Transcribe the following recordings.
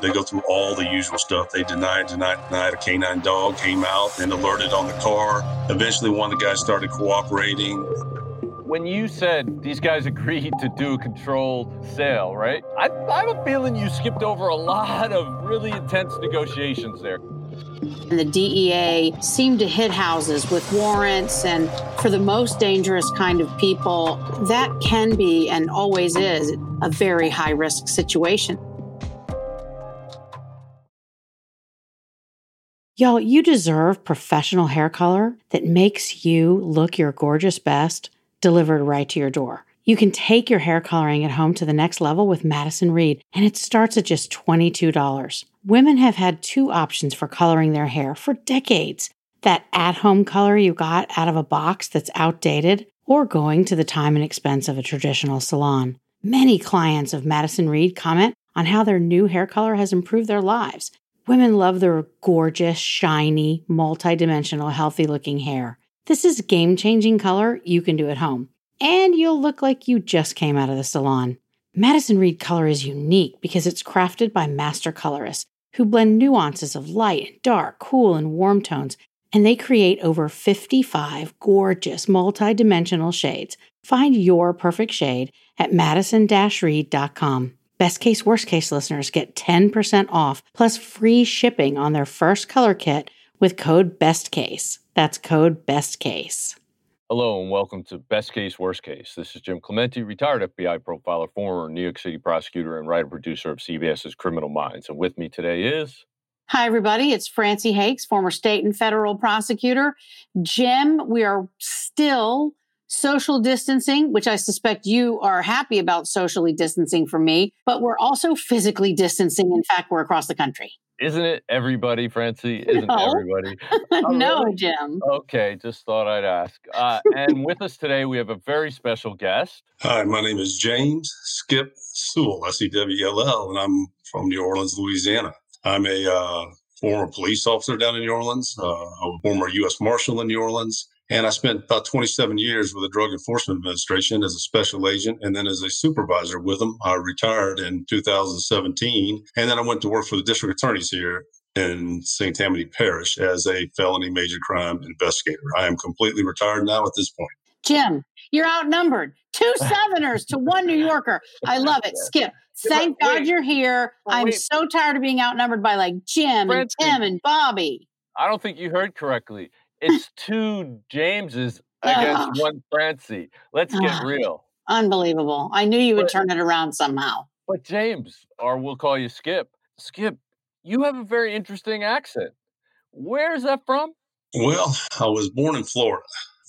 They go through all the usual stuff. They denied, denied, denied. A canine dog came out and alerted on the car. Eventually, one of the guys started cooperating. When you said these guys agreed to do a controlled sale, right? I, I have a feeling you skipped over a lot of really intense negotiations there. And the DEA seemed to hit houses with warrants, and for the most dangerous kind of people, that can be and always is a very high risk situation. Y'all, you deserve professional hair color that makes you look your gorgeous best delivered right to your door. You can take your hair coloring at home to the next level with Madison Reed, and it starts at just $22. Women have had two options for coloring their hair for decades that at home color you got out of a box that's outdated, or going to the time and expense of a traditional salon. Many clients of Madison Reed comment on how their new hair color has improved their lives. Women love their gorgeous, shiny, multidimensional, healthy looking hair. This is game changing color you can do at home, and you'll look like you just came out of the salon. Madison Reed color is unique because it's crafted by master colorists who blend nuances of light and dark, cool and warm tones, and they create over 55 gorgeous multidimensional shades. Find your perfect shade at madison-reed.com. Best case, worst case listeners get 10% off plus free shipping on their first color kit with code BESTCASE. That's code BESTCASE. Hello and welcome to Best Case, Worst Case. This is Jim Clemente, retired FBI profiler, former New York City prosecutor, and writer producer of CBS's Criminal Minds. And with me today is. Hi, everybody. It's Francey Hakes, former state and federal prosecutor. Jim, we are still social distancing, which I suspect you are happy about socially distancing from me, but we're also physically distancing. In fact, we're across the country. Isn't it everybody, Francey? Isn't No. everybody? Oh, no, really? Jim. Okay, just thought I'd ask. Uh, and with us today, we have a very special guest. Hi, my name is James Skip Sewell, S E W L L, and I'm from New Orleans, Louisiana. I'm a uh, former police officer down in New Orleans, uh, a former U.S. Marshal in New Orleans, and I spent about 27 years with the Drug Enforcement Administration as a special agent and then as a supervisor with them. I retired in 2017, and then I went to work for the district attorneys here in St. Tammany Parish as a felony major crime investigator. I am completely retired now at this point. Jim, you're outnumbered. Two Southerners to one New Yorker. I love it. Skip. Thank God you're here. I'm so tired of being outnumbered by like Jim and Tim and Bobby. I don't think you heard correctly. It's two Jameses against Ugh. one Francey. Let's get Ugh. real. Unbelievable. I knew you would But- turn it around somehow. But James, or we'll call you Skip. Skip, you have a very interesting accent. Where is that from? Well, I was born in Florida.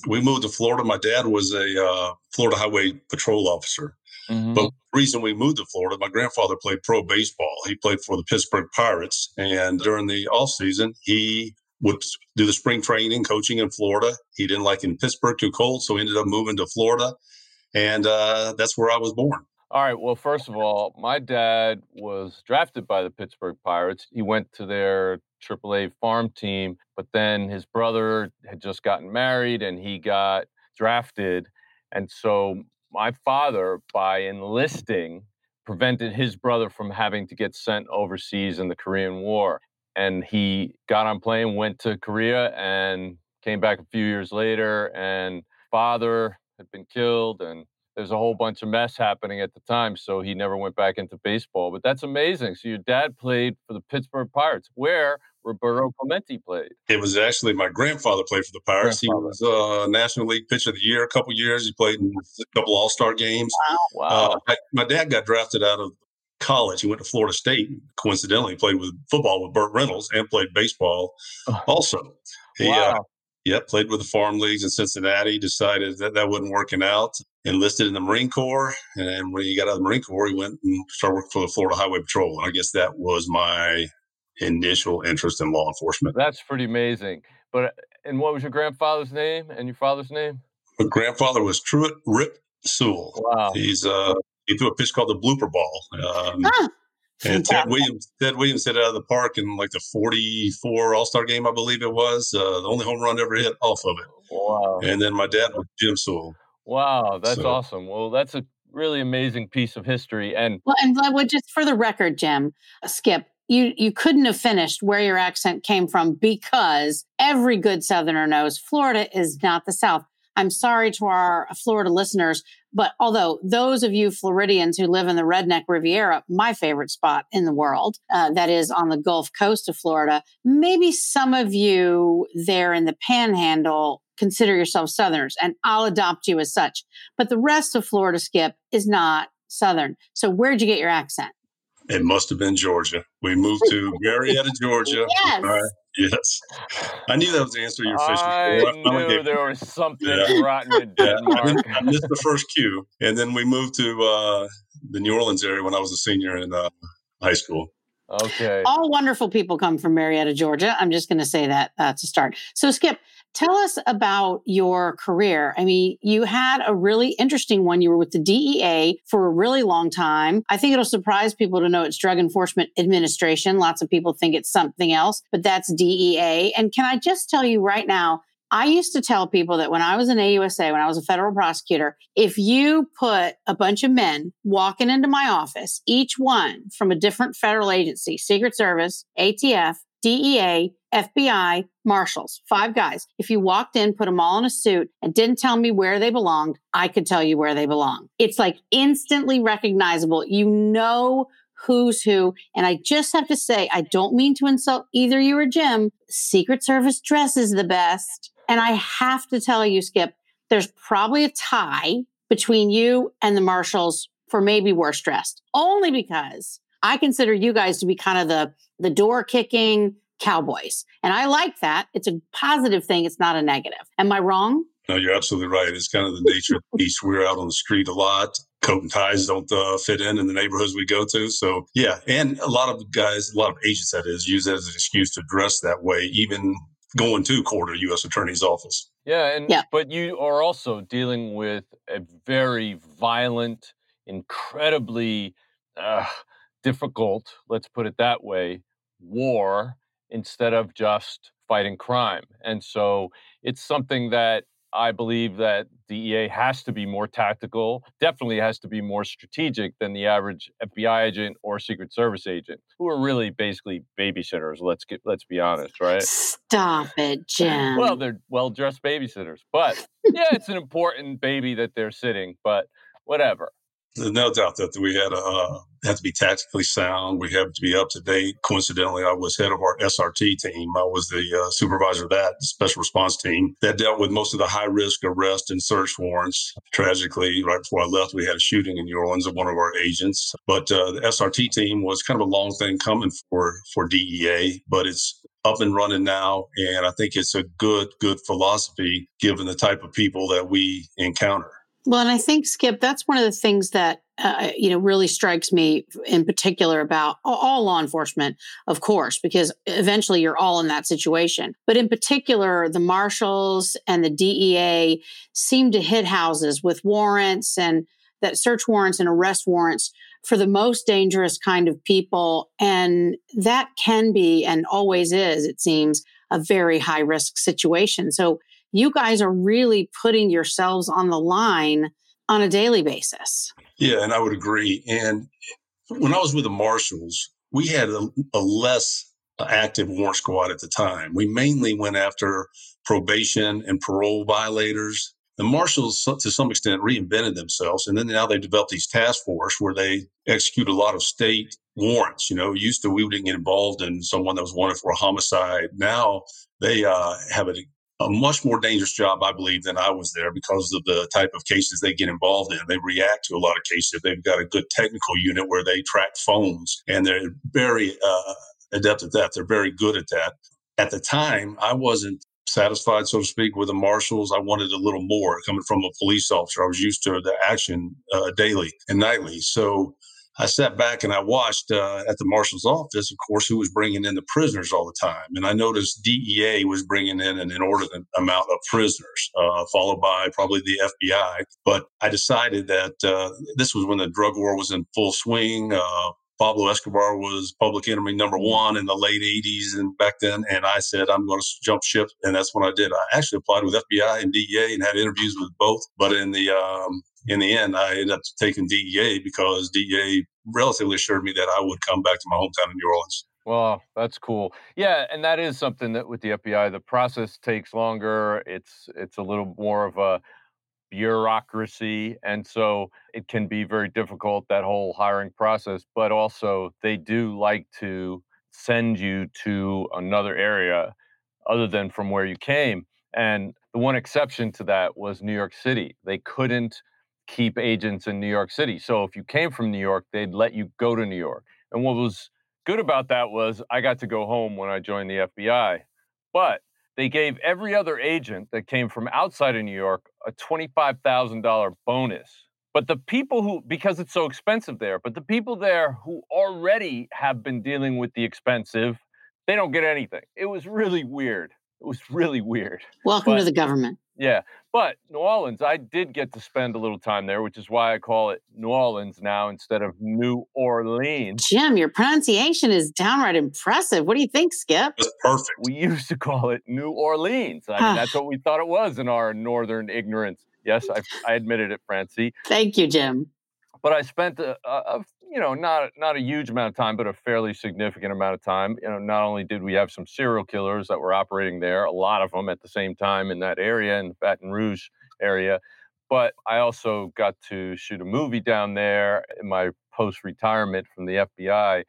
We moved to Florida. My dad was a uh, Florida Highway Patrol officer. Mm-hmm. But the reason we moved to Florida, my grandfather played pro baseball. He played for the Pittsburgh Pirates. And during the off season, he would do the spring training, coaching in Florida. He didn't like in Pittsburgh too cold, so he ended up moving to Florida. And uh, that's where I was born. All right. Well, first of all, my dad was drafted by the Pittsburgh Pirates. He went to their AAA farm team, but then his brother had just gotten married and he got drafted. And so my father, by enlisting, prevented his brother from having to get sent overseas in the Korean War. And he got on plane, went to Korea, and came back a few years later. And father had been killed, and there's a whole bunch of mess happening at the time, so he never went back into baseball. But that's amazing. So your dad played for the Pittsburgh Pirates, where Roberto Clemente played. It was actually my grandfather played for the Pirates. He was uh, National League Pitcher of the Year a couple years. He played in a couple All Star games. Wow. Uh, I- my dad got drafted out of college. He went to Florida State. Coincidentally, played with football with Burt Reynolds and played baseball Oh. also. He, uh, wow. yeah, played with the farm leagues in Cincinnati. Decided that that wasn't working out. Enlisted in the Marine Corps, and when he got out of the Marine Corps, he went and started working for the Florida Highway Patrol. And I guess that was my initial interest in law enforcement. That's pretty amazing. But uh, and what was your grandfather's name and your father's name? My grandfather was Truett Rip Sewell. Wow. He's uh, he threw a pitch called the blooper ball. Um, Ah, And Ted Williams, Ted Williams hit it out of the park in like the 44 All Star game, I believe it was. Uh, the only home run ever hit off of it. Wow. And then my dad was Jim Sewell. Wow. That's So- awesome. Well, that's a really amazing piece of history. And Well, and I would just for the record, Jim, Skip, you you couldn't have finished where your accent came from because every good southerner knows Florida is not the south. I'm sorry to our Florida listeners, but although those of you Floridians who live in the Redneck Riviera, my favorite spot in the world, uh, that is on the Gulf Coast of Florida, maybe some of you there in the Panhandle consider yourselves Southerners, and I'll adopt you as such. But the rest of Florida, Skip, is not Southern. So where'd you get your accent? It must have been Georgia. We moved to Marietta, Georgia. yes. Uh, yes. I knew that was the answer to your fish. I knew there was something yeah. rotten in Denmark. I missed the first cue. And then we moved to uh, the New Orleans area when I was a senior in uh, high school. Okay. All wonderful people come from Marietta, Georgia. I'm just going to say that uh, to start. So, Skip, tell us about your career. I mean, you had a really interesting one. You were with the DEA for a really long time. I think it'll surprise people to know it's Drug Enforcement Administration. Lots of people think it's something else, but that's DEA. And can I just tell you right now, I used to tell people that when I was in AUSA, when I was a federal prosecutor, if you put a bunch of men walking into my office, each one from a different federal agency, Secret Service, ATF, DEA, FBI, Marshals, five guys. If you walked in, put them all in a suit and didn't tell me where they belonged, I could tell you where they belong. It's like instantly recognizable. You know who's who. And I just have to say, I don't mean to insult either you or Jim. Secret Service dress is the best. And I have to tell you, Skip, there's probably a tie between you and the marshals for maybe worse dressed, only because I consider you guys to be kind of the, the door kicking cowboys. And I like that. It's a positive thing. It's not a negative. Am I wrong? No, you're absolutely right. It's kind of the nature of the beast. We're out on the street a lot. Coat and ties don't uh, fit in in the neighborhoods we go to. So, yeah. And a lot of guys, a lot of agents, that is, use that as an excuse to dress that way, even going to court or U.S. Attorney's office. Yeah, and yeah. but you are also dealing with a very violent, incredibly uh, difficult, let's put it that way, war instead of just fighting crime. And so it's something that I believe that DEA has to be more tactical, definitely has to be more strategic than the average FBI agent or Secret Service agent, who are really basically babysitters. Let's get let's be honest, right? Stop it, Jim. Well, they're well-dressed babysitters, but yeah, it's an important baby that they're sitting. But whatever. There's no doubt that we had uh, have to be tactically sound. We had to be up to date. Coincidentally, I was head of our SRT team. I was the uh, supervisor of that special response team that dealt with most of the high risk arrest and search warrants. Tragically, right before I left, we had a shooting in New Orleans of one of our agents. But uh, the SRT team was kind of a long thing coming for for DEA, but it's up and running now, and I think it's a good good philosophy given the type of people that we encounter. Well, and I think Skip, that's one of the things that uh, you know really strikes me in particular about all law enforcement, of course, because eventually you're all in that situation. But in particular, the marshals and the DEA seem to hit houses with warrants and that search warrants and arrest warrants for the most dangerous kind of people, and that can be and always is, it seems, a very high risk situation. So you guys are really putting yourselves on the line on a daily basis. Yeah, and I would agree. And when I was with the Marshals, we had a, a less active warrant squad at the time. We mainly went after probation and parole violators. The marshals, to some extent, reinvented themselves, and then now they developed these task force where they execute a lot of state warrants. You know, used to we didn't get involved in someone that was wanted for a homicide. Now they uh, have a a much more dangerous job, I believe, than I was there because of the type of cases they get involved in. They react to a lot of cases. They've got a good technical unit where they track phones, and they're very uh, adept at that. They're very good at that. At the time, I wasn't satisfied, so to speak, with the marshals. I wanted a little more coming from a police officer. I was used to the action uh, daily and nightly. So I sat back and I watched uh, at the marshal's office, of course, who was bringing in the prisoners all the time. And I noticed DEA was bringing in an inordinate amount of prisoners, uh, followed by probably the FBI. But I decided that uh, this was when the drug war was in full swing. Pablo Escobar was public enemy number mm-hmm. one in the late 80s and back then. And I said, I'm going to jump ship. And that's what I did. I actually applied with FBI and DEA and had interviews with both. But in the, um, in the end, I ended up taking DEA because DEA relatively assured me that I would come back to my hometown in New Orleans. Well, that's cool. Yeah, and that is something that with the FBI, the process takes longer. It's it's a little more of a bureaucracy, and so it can be very difficult that whole hiring process. But also, they do like to send you to another area other than from where you came. And the one exception to that was New York City. They couldn't keep agents in New York City. So if you came from New York, they'd let you go to New York. And what was good about that was I got to go home when I joined the FBI. But they gave every other agent that came from outside of New York a $25,000 bonus. But the people who, because it's so expensive there, but the people there who already have been dealing with the expensive, they don't get anything. It was really weird. It was really weird. Welcome but, to the government. Yeah. But New Orleans, I did get to spend a little time there, which is why I call it New Orleans now instead of New Orleans. Jim, your pronunciation is downright impressive. What do you think, Skip? It's perfect. We used to call it New Orleans. I mean, that's what we thought it was in our northern ignorance. Yes, I, I admitted it, Francey. Thank you, Jim. But I spent a, a, you know, not not a huge amount of time, but a fairly significant amount of time. You know, not only did we have some serial killers that were operating there, a lot of them at the same time in that area, in the Baton Rouge area, but I also got to shoot a movie down there in my post retirement from the FBI.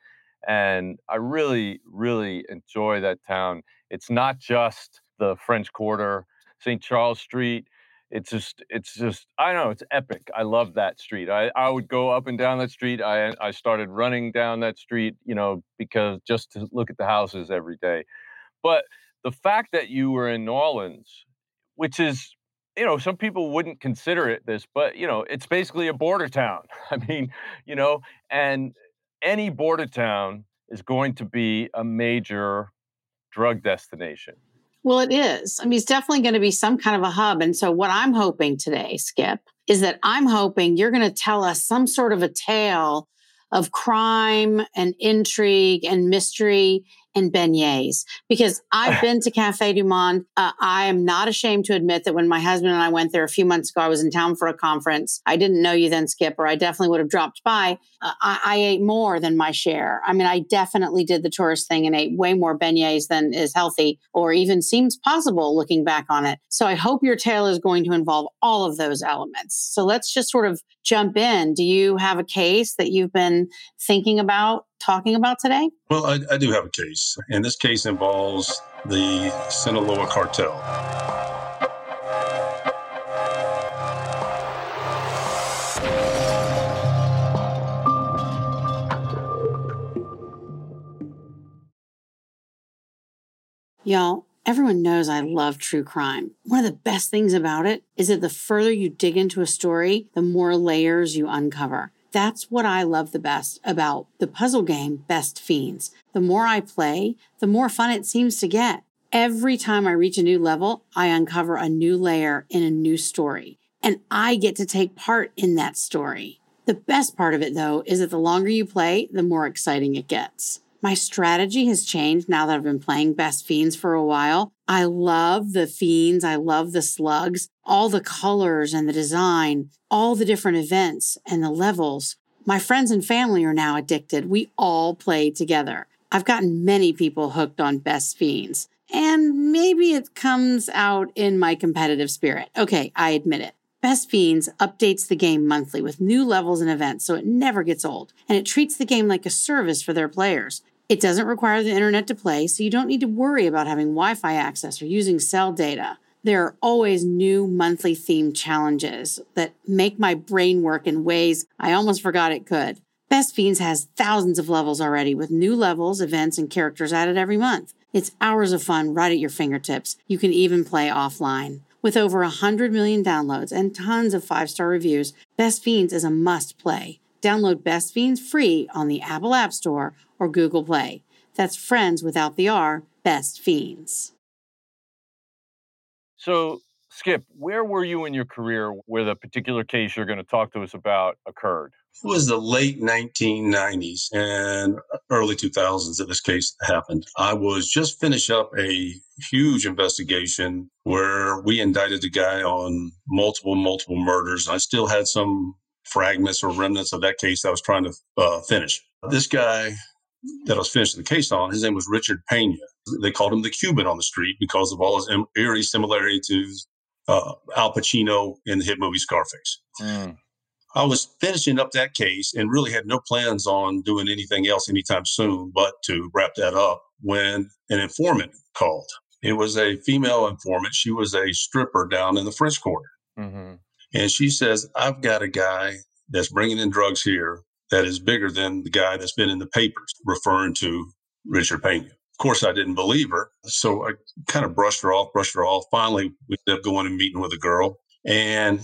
And I really, really enjoy that town. It's not just the French Quarter, St. Charles Street it's just it's just i know it's epic i love that street i i would go up and down that street i i started running down that street you know because just to look at the houses every day but the fact that you were in new orleans which is you know some people wouldn't consider it this but you know it's basically a border town i mean you know and any border town is going to be a major drug destination well, it is. I mean, it's definitely going to be some kind of a hub. And so, what I'm hoping today, Skip, is that I'm hoping you're going to tell us some sort of a tale of crime and intrigue and mystery and beignets because I've been to Cafe Du Monde. Uh, I am not ashamed to admit that when my husband and I went there a few months ago, I was in town for a conference. I didn't know you then, Skip, or I definitely would have dropped by. Uh, I, I, ate more than my share. I mean, I definitely did the tourist thing and ate way more beignets than is healthy or even seems possible looking back on it. So I hope your tale is going to involve all of those elements. So let's just sort of jump in. Do you have a case that you've been thinking about talking about today? Well, I, I do have a case, and this case involves the Sinaloa cartel. Y'all, everyone knows I love true crime. One of the best things about it is that the further you dig into a story, the more layers you uncover. That's what I love the best about the puzzle game Best Fiends. The more I play, the more fun it seems to get. Every time I reach a new level, I uncover a new layer in a new story, and I get to take part in that story. The best part of it, though, is that the longer you play, the more exciting it gets. My strategy has changed now that I've been playing Best Fiends for a while. I love the fiends. I love the slugs, all the colors and the design, all the different events and the levels. My friends and family are now addicted. We all play together. I've gotten many people hooked on Best Fiends. And maybe it comes out in my competitive spirit. Okay, I admit it. Best Fiends updates the game monthly with new levels and events so it never gets old, and it treats the game like a service for their players. It doesn't require the internet to play, so you don't need to worry about having Wi Fi access or using cell data. There are always new monthly themed challenges that make my brain work in ways I almost forgot it could. Best Fiends has thousands of levels already with new levels, events, and characters added every month. It's hours of fun right at your fingertips. You can even play offline. With over 100 million downloads and tons of five star reviews, Best Fiends is a must play. Download Best Fiends free on the Apple App Store or Google Play. That's friends without the R, Best Fiends. So, Skip, where were you in your career where the particular case you're going to talk to us about occurred? It was the late 1990s and early 2000s that this case happened. I was just finished up a huge investigation where we indicted the guy on multiple, multiple murders. I still had some fragments or remnants of that case I was trying to uh, finish. This guy that I was finishing the case on, his name was Richard Pena. They called him the Cuban on the street because of all his eerie similarity to uh, Al Pacino in the hit movie Scarface. Mm. I was finishing up that case and really had no plans on doing anything else anytime soon but to wrap that up when an informant called. It was a female informant. She was a stripper down in the French Quarter. Mm-hmm. And she says, I've got a guy that's bringing in drugs here that is bigger than the guy that's been in the papers, referring to Richard Pena. Of course, I didn't believe her. So I kind of brushed her off, brushed her off. Finally, we ended up going and meeting with a girl. And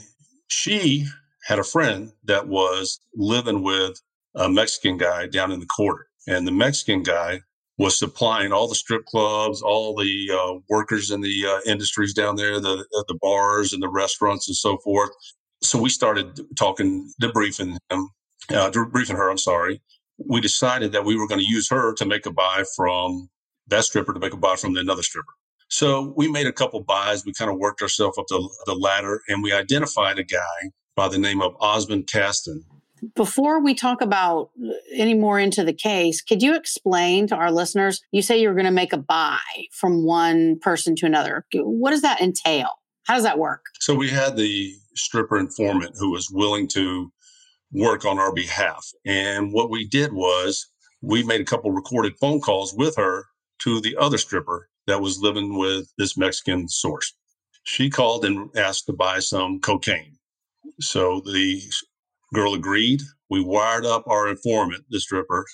she had a friend that was living with a Mexican guy down in the quarter. And the Mexican guy was supplying all the strip clubs, all the uh, workers in the uh, industries down there, the the bars and the restaurants and so forth. So we started talking, debriefing him, uh, debriefing her. I'm sorry. We decided that we were going to use her to make a buy from that stripper to make a buy from another stripper. So we made a couple buys. We kind of worked ourselves up the, the ladder, and we identified a guy by the name of Osmond Caston before we talk about any more into the case, could you explain to our listeners? You say you were going to make a buy from one person to another. What does that entail? How does that work? So we had the stripper informant who was willing to work on our behalf. And what we did was we made a couple recorded phone calls with her to the other stripper that was living with this Mexican source. She called and asked to buy some cocaine. So the Girl agreed. We wired up our informant, the stripper.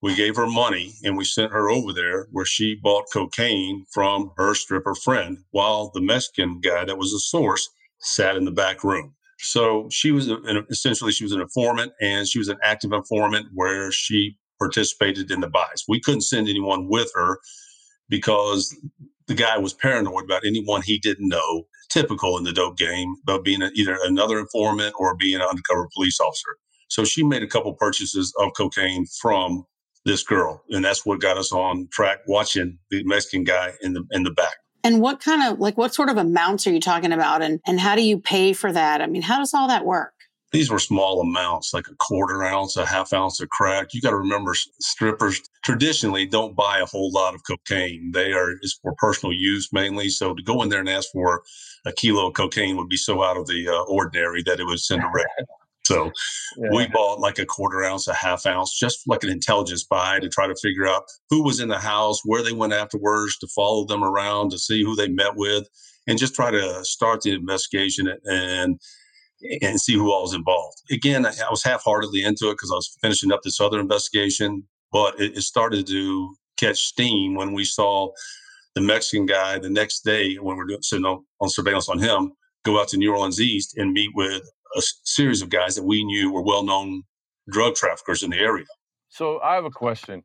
We gave her money and we sent her over there where she bought cocaine from her stripper friend while the Mexican guy that was a source sat in the back room. So she was an, essentially she was an informant and she was an active informant where she participated in the buys. We couldn't send anyone with her because the guy was paranoid about anyone he didn't know, typical in the dope game, about being either another informant or being an undercover police officer. So she made a couple purchases of cocaine from this girl, and that's what got us on track watching the Mexican guy in the in the back. And what kind of like what sort of amounts are you talking about, and and how do you pay for that? I mean, how does all that work? These were small amounts, like a quarter ounce, a half ounce of crack. You got to remember, strippers traditionally don't buy a whole lot of cocaine. They are it's for personal use mainly. So to go in there and ask for a kilo of cocaine would be so out of the uh, ordinary that it would send a red. So yeah. we bought like a quarter ounce, a half ounce, just like an intelligence buy to try to figure out who was in the house, where they went afterwards, to follow them around, to see who they met with, and just try to start the investigation and and see who all was involved. Again, I was half heartedly into it because I was finishing up this other investigation, but it, it, started to catch steam when we saw the Mexican guy the next day when we are sitting on, on surveillance on him go out to New Orleans East and meet with a series of guys that we knew were well known drug traffickers in the area. So I have a question.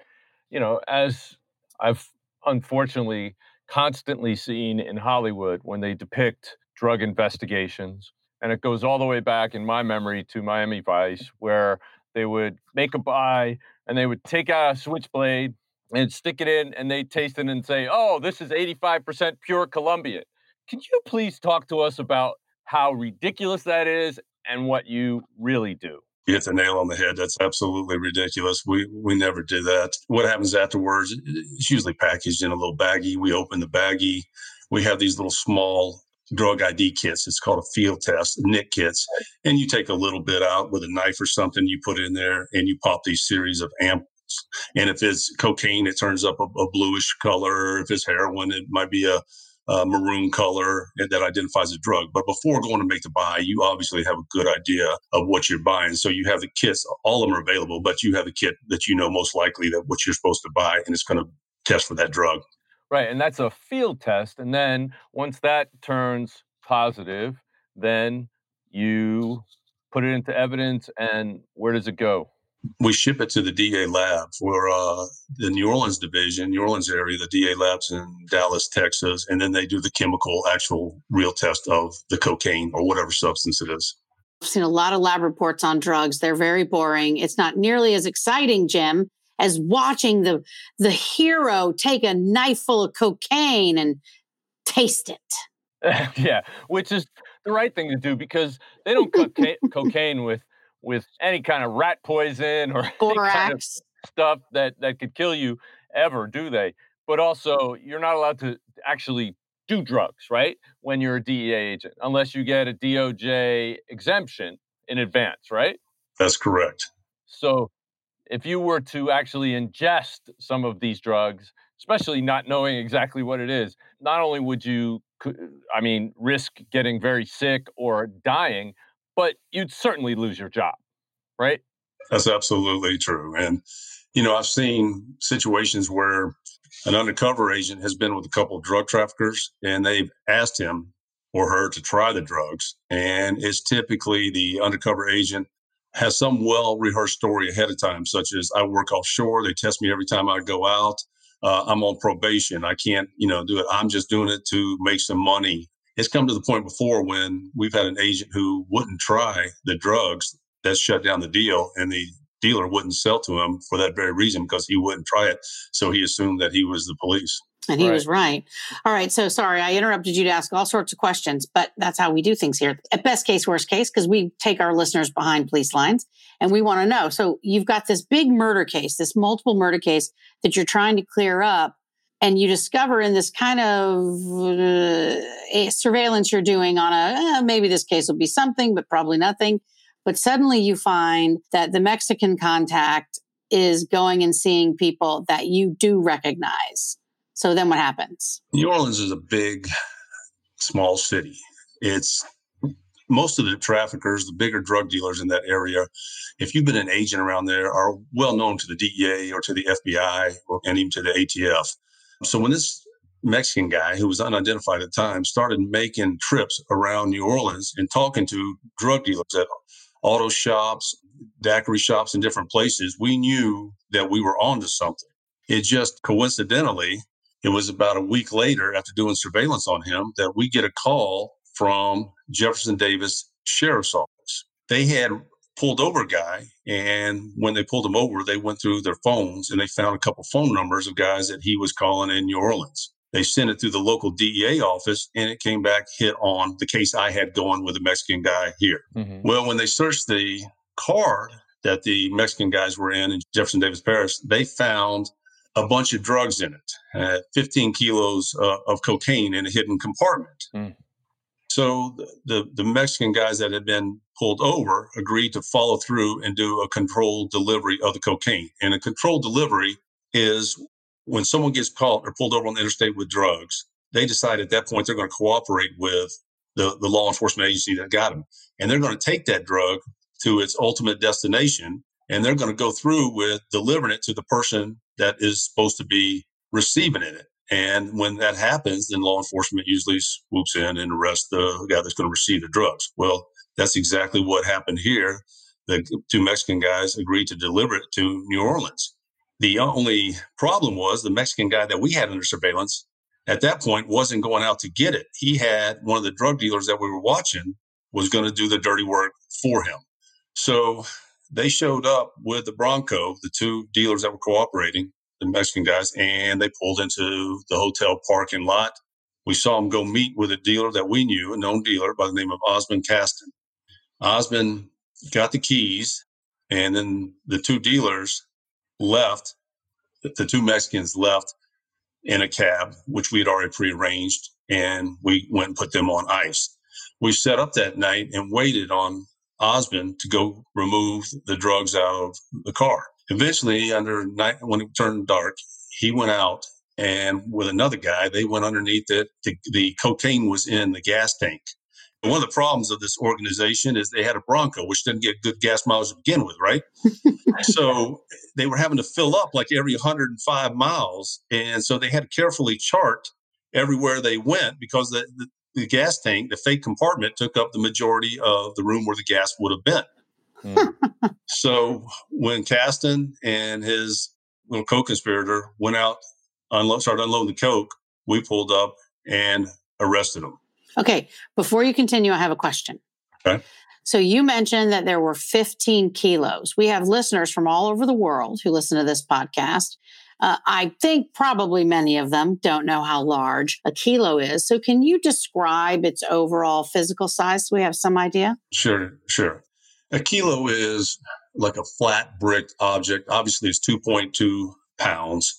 You know, as I've unfortunately constantly seen in Hollywood when they depict drug investigations and it goes all the way back in my memory to Miami Vice, where they would make a buy and they would take out a switchblade and stick it in, and they taste it and say, "Oh, this is 85% pure Colombian." Can you please talk to us about how ridiculous that is and what you really do? You hit the nail on the head. That's absolutely ridiculous. We we never do that. What happens afterwards? It's usually packaged in a little baggie. We open the baggie. We have these little small drug ID kits. It's called a field test, NIK kits. And you take a little bit out with a knife or something, you put in there and you pop these series of amps. And if it's cocaine, it turns up a, a bluish color. If it's heroin, it might be a, a maroon color that identifies a drug. But before going to make the buy, you obviously have a good idea of what you're buying. So you have the kits, all of them are available, but you have the kit that you know most likely that what you're supposed to buy and it's going to test for that drug. Right. And that's a field test. And then once that turns positive, then you put it into evidence. And where does it go? We ship it to the DA lab for uh, the New Orleans division, New Orleans area, the DA labs in Dallas, Texas. And then they do the chemical, actual real test of the cocaine or whatever substance it is. I've seen a lot of lab reports on drugs. They're very boring. It's not nearly as exciting, Jim, as watching the the hero take a knife full of cocaine and taste it. yeah, which is the right thing to do because they don't cook cocaine with with any kind of rat poison or borax. Kind of, stuff that that could kill you ever, do they? But also, you're not allowed to actually do drugs, right? When you're a DEA agent, unless you get a DOJ exemption in advance, right? That's correct. So, if you were to actually ingest some of these drugs, especially not knowing exactly what it is, not only would you, I mean, risk getting very sick or dying, but you'd certainly lose your job, right? That's absolutely true. And, you know, I've seen situations where an undercover agent has been with a couple of drug traffickers and they've asked him or her to try the drugs. And it's typically the undercover agent has some well rehearsed story ahead of time, such as I work offshore. They test me every time I go out. Uh, I'm on probation. I can't, you know, do it. I'm just doing it to make some money. It's come to the point before when we've had an agent who wouldn't try the drugs that shut down the deal, and the dealer wouldn't sell to him for that very reason because he wouldn't try it. So he assumed that he was the police. And he right. was right. All right. So sorry, I interrupted you to ask all sorts of questions, but that's how we do things here. At best case, worst case, because we take our listeners behind police lines and we want to know. So you've got this big murder case, this multiple murder case that you're trying to clear up. And you discover in this kind of uh, surveillance you're doing on a, eh, maybe this case will be something, but probably nothing. But suddenly you find that the Mexican contact is going and seeing people that you do recognize so then what happens? New Orleans is a big, small city. It's most of the traffickers, the bigger drug dealers in that area, if you've been an agent around there, are well known to the DEA or to the FBI or, and even to the ATF. So when this Mexican guy who was unidentified at the time started making trips around New Orleans and talking to drug dealers at auto shops, daiquiri shops, in different places, we knew that we were onto something. It just coincidentally it was about a week later, after doing surveillance on him, that we get a call from Jefferson Davis Sheriff's Office. They had pulled over a guy, and when they pulled him over, they went through their phones and they found a couple phone numbers of guys that he was calling in New Orleans. They sent it through the local DEA office, and it came back hit on the case I had going with the Mexican guy here. Mm-hmm. Well, when they searched the car that the Mexican guys were in in Jefferson Davis Parish, they found a bunch of drugs in it, uh, 15 kilos uh, of cocaine in a hidden compartment. Mm. So the, the, the Mexican guys that had been pulled over agreed to follow through and do a controlled delivery of the cocaine. And a controlled delivery is when someone gets caught or pulled over on the interstate with drugs, they decide at that point they're going to cooperate with the, the law enforcement agency that got them. And they're going to take that drug to its ultimate destination and they're going to go through with delivering it to the person that is supposed to be receiving it. And when that happens, then law enforcement usually swoops in and arrests the guy that's going to receive the drugs. Well, that's exactly what happened here. The two Mexican guys agreed to deliver it to New Orleans. The only problem was the Mexican guy that we had under surveillance at that point wasn't going out to get it. He had one of the drug dealers that we were watching was going to do the dirty work for him. So they showed up with the Bronco, the two dealers that were cooperating, the Mexican guys, and they pulled into the hotel parking lot. We saw them go meet with a dealer that we knew, a known dealer by the name of Osmond Caston. Osmond got the keys, and then the two dealers left. The two Mexicans left in a cab, which we had already prearranged, and we went and put them on ice. We set up that night and waited on Osmond to go remove the drugs out of the car. Eventually, under night, when it turned dark, he went out and with another guy, they went underneath it. The, the cocaine was in the gas tank. One of the problems of this organization is they had a Bronco, which didn't get good gas mileage to begin with, right? so they were having to fill up like every 105 miles. And so they had to carefully chart everywhere they went because the, the, the gas tank, the fake compartment, took up the majority of the room where the gas would have been. Mm. so when Caston and his little co-conspirator went out, unload, started unloading the coke, we pulled up and arrested them. Okay, before you continue, I have a question. Okay. So you mentioned that there were 15 kilos. We have listeners from all over the world who listen to this podcast. Uh, I think probably many of them don't know how large a kilo is. So, can you describe its overall physical size so we have some idea? Sure, sure. A kilo is like a flat brick object. Obviously, it's 2.2 pounds.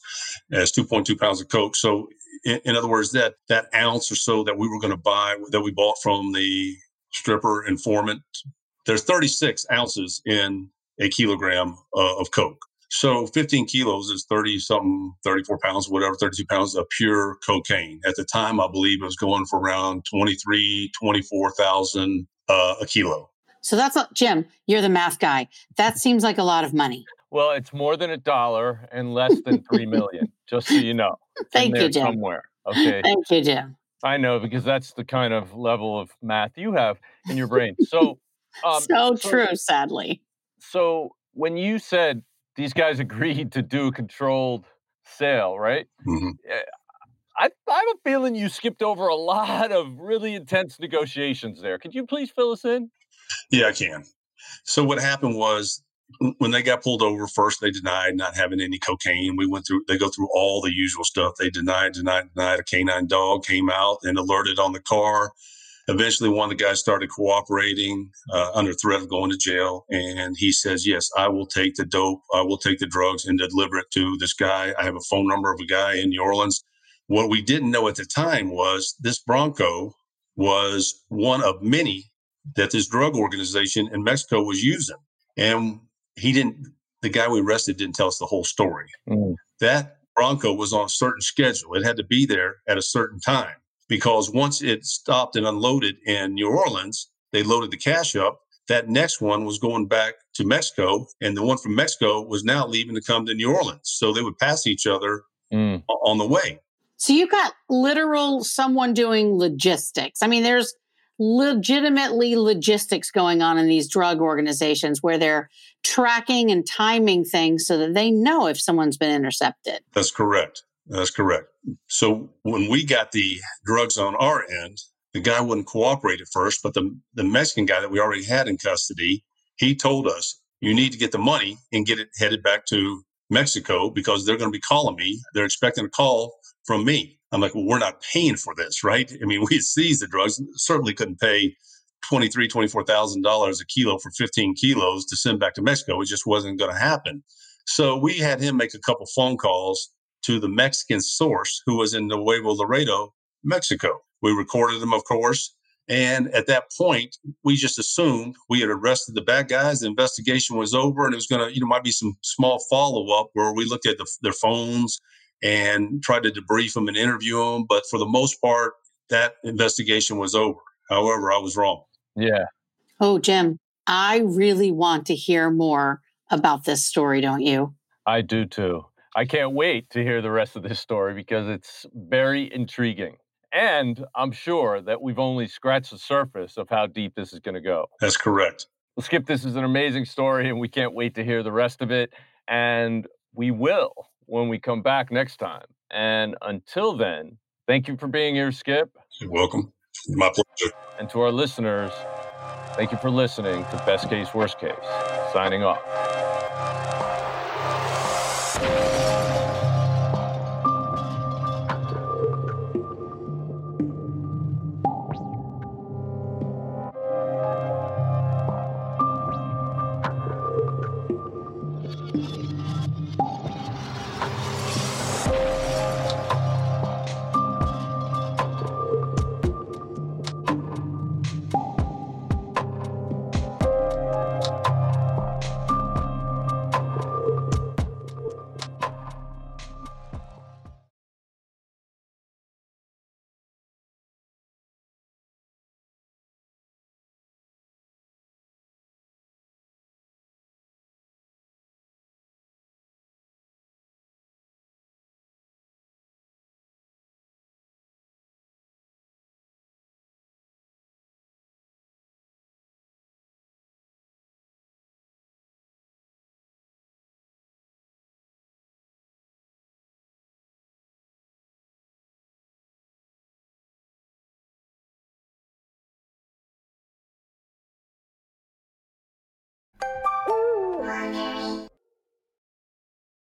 It's 2.2 pounds of coke. So, in, in other words, that that ounce or so that we were going to buy that we bought from the stripper informant, there's 36 ounces in a kilogram uh, of coke. So 15 kilos is 30 something, 34 pounds, whatever, 32 pounds of pure cocaine. At the time, I believe it was going for around 23, 24,000 uh, a kilo. So that's a, Jim, you're the math guy. That seems like a lot of money. Well, it's more than a dollar and less than 3 million, just so you know. Thank you, Jim. Somewhere. Okay. Thank you, Jim. I know because that's the kind of level of math you have in your brain. So, um, so, so true, sadly. So, when you said these guys agreed to do a controlled sale, right? Mm-hmm. Eh, I, I have a feeling you skipped over a lot of really intense negotiations there. Could you please fill us in? Yeah, I can. So what happened was when they got pulled over, first they denied not having any cocaine. We went through, they go through all the usual stuff. They denied, denied, denied. A canine dog came out and alerted on the car. Eventually, one of the guys started cooperating uh, under threat of going to jail. And he says, Yes, I will take the dope, I will take the drugs and deliver it to this guy. I have a phone number of a guy in New Orleans. What we didn't know at the time was this Bronco was one of many that this drug organization in Mexico was using. And he didn't, the guy we arrested didn't tell us the whole story. Mm. That Bronco was on a certain schedule, it had to be there at a certain time because once it stopped and unloaded in New Orleans, they loaded the cash up. That next one was going back to Mexico, and the one from Mexico was now leaving to come to New Orleans. So they would pass each other mm. on the way. So you got literal someone doing logistics. I mean, there's legitimately logistics going on in these drug organizations where they're tracking and timing things so that they know if someone's been intercepted. That's correct. That's correct. So when we got the drugs on our end, the guy wouldn't cooperate at first, but the, the Mexican guy that we already had in custody, he told us, you need to get the money and get it headed back to Mexico because they're going to be calling me. They're expecting a call from me. I'm like, well, we're not paying for this, right? I mean, we seized the drugs, certainly couldn't pay twenty-three, twenty-four thousand dollars a kilo for 15 kilos to send back to Mexico. It just wasn't going to happen. So we had him make a couple phone calls to the Mexican source who was in Nuevo Laredo, Mexico. We recorded them, of course. And at that point, we just assumed we had arrested the bad guys. The investigation was over, and it was going to, you know, might be some small follow up where we looked at the, their phones and tried to debrief him and interview him. But for the most part, that investigation was over. However, I was wrong. Yeah. Oh, Jim, I really want to hear more about this story, don't you? I do too. I can't wait to hear the rest of this story because it's very intriguing. And I'm sure that we've only scratched the surface of how deep this is going to go. That's correct. Well, Skip, this is an amazing story, and we can't wait to hear the rest of it. And we will when we come back next time. And until then, thank you for being here, Skip. You're welcome. My pleasure. And to our listeners, thank you for listening to Best Case, Worst Case. Signing off. Música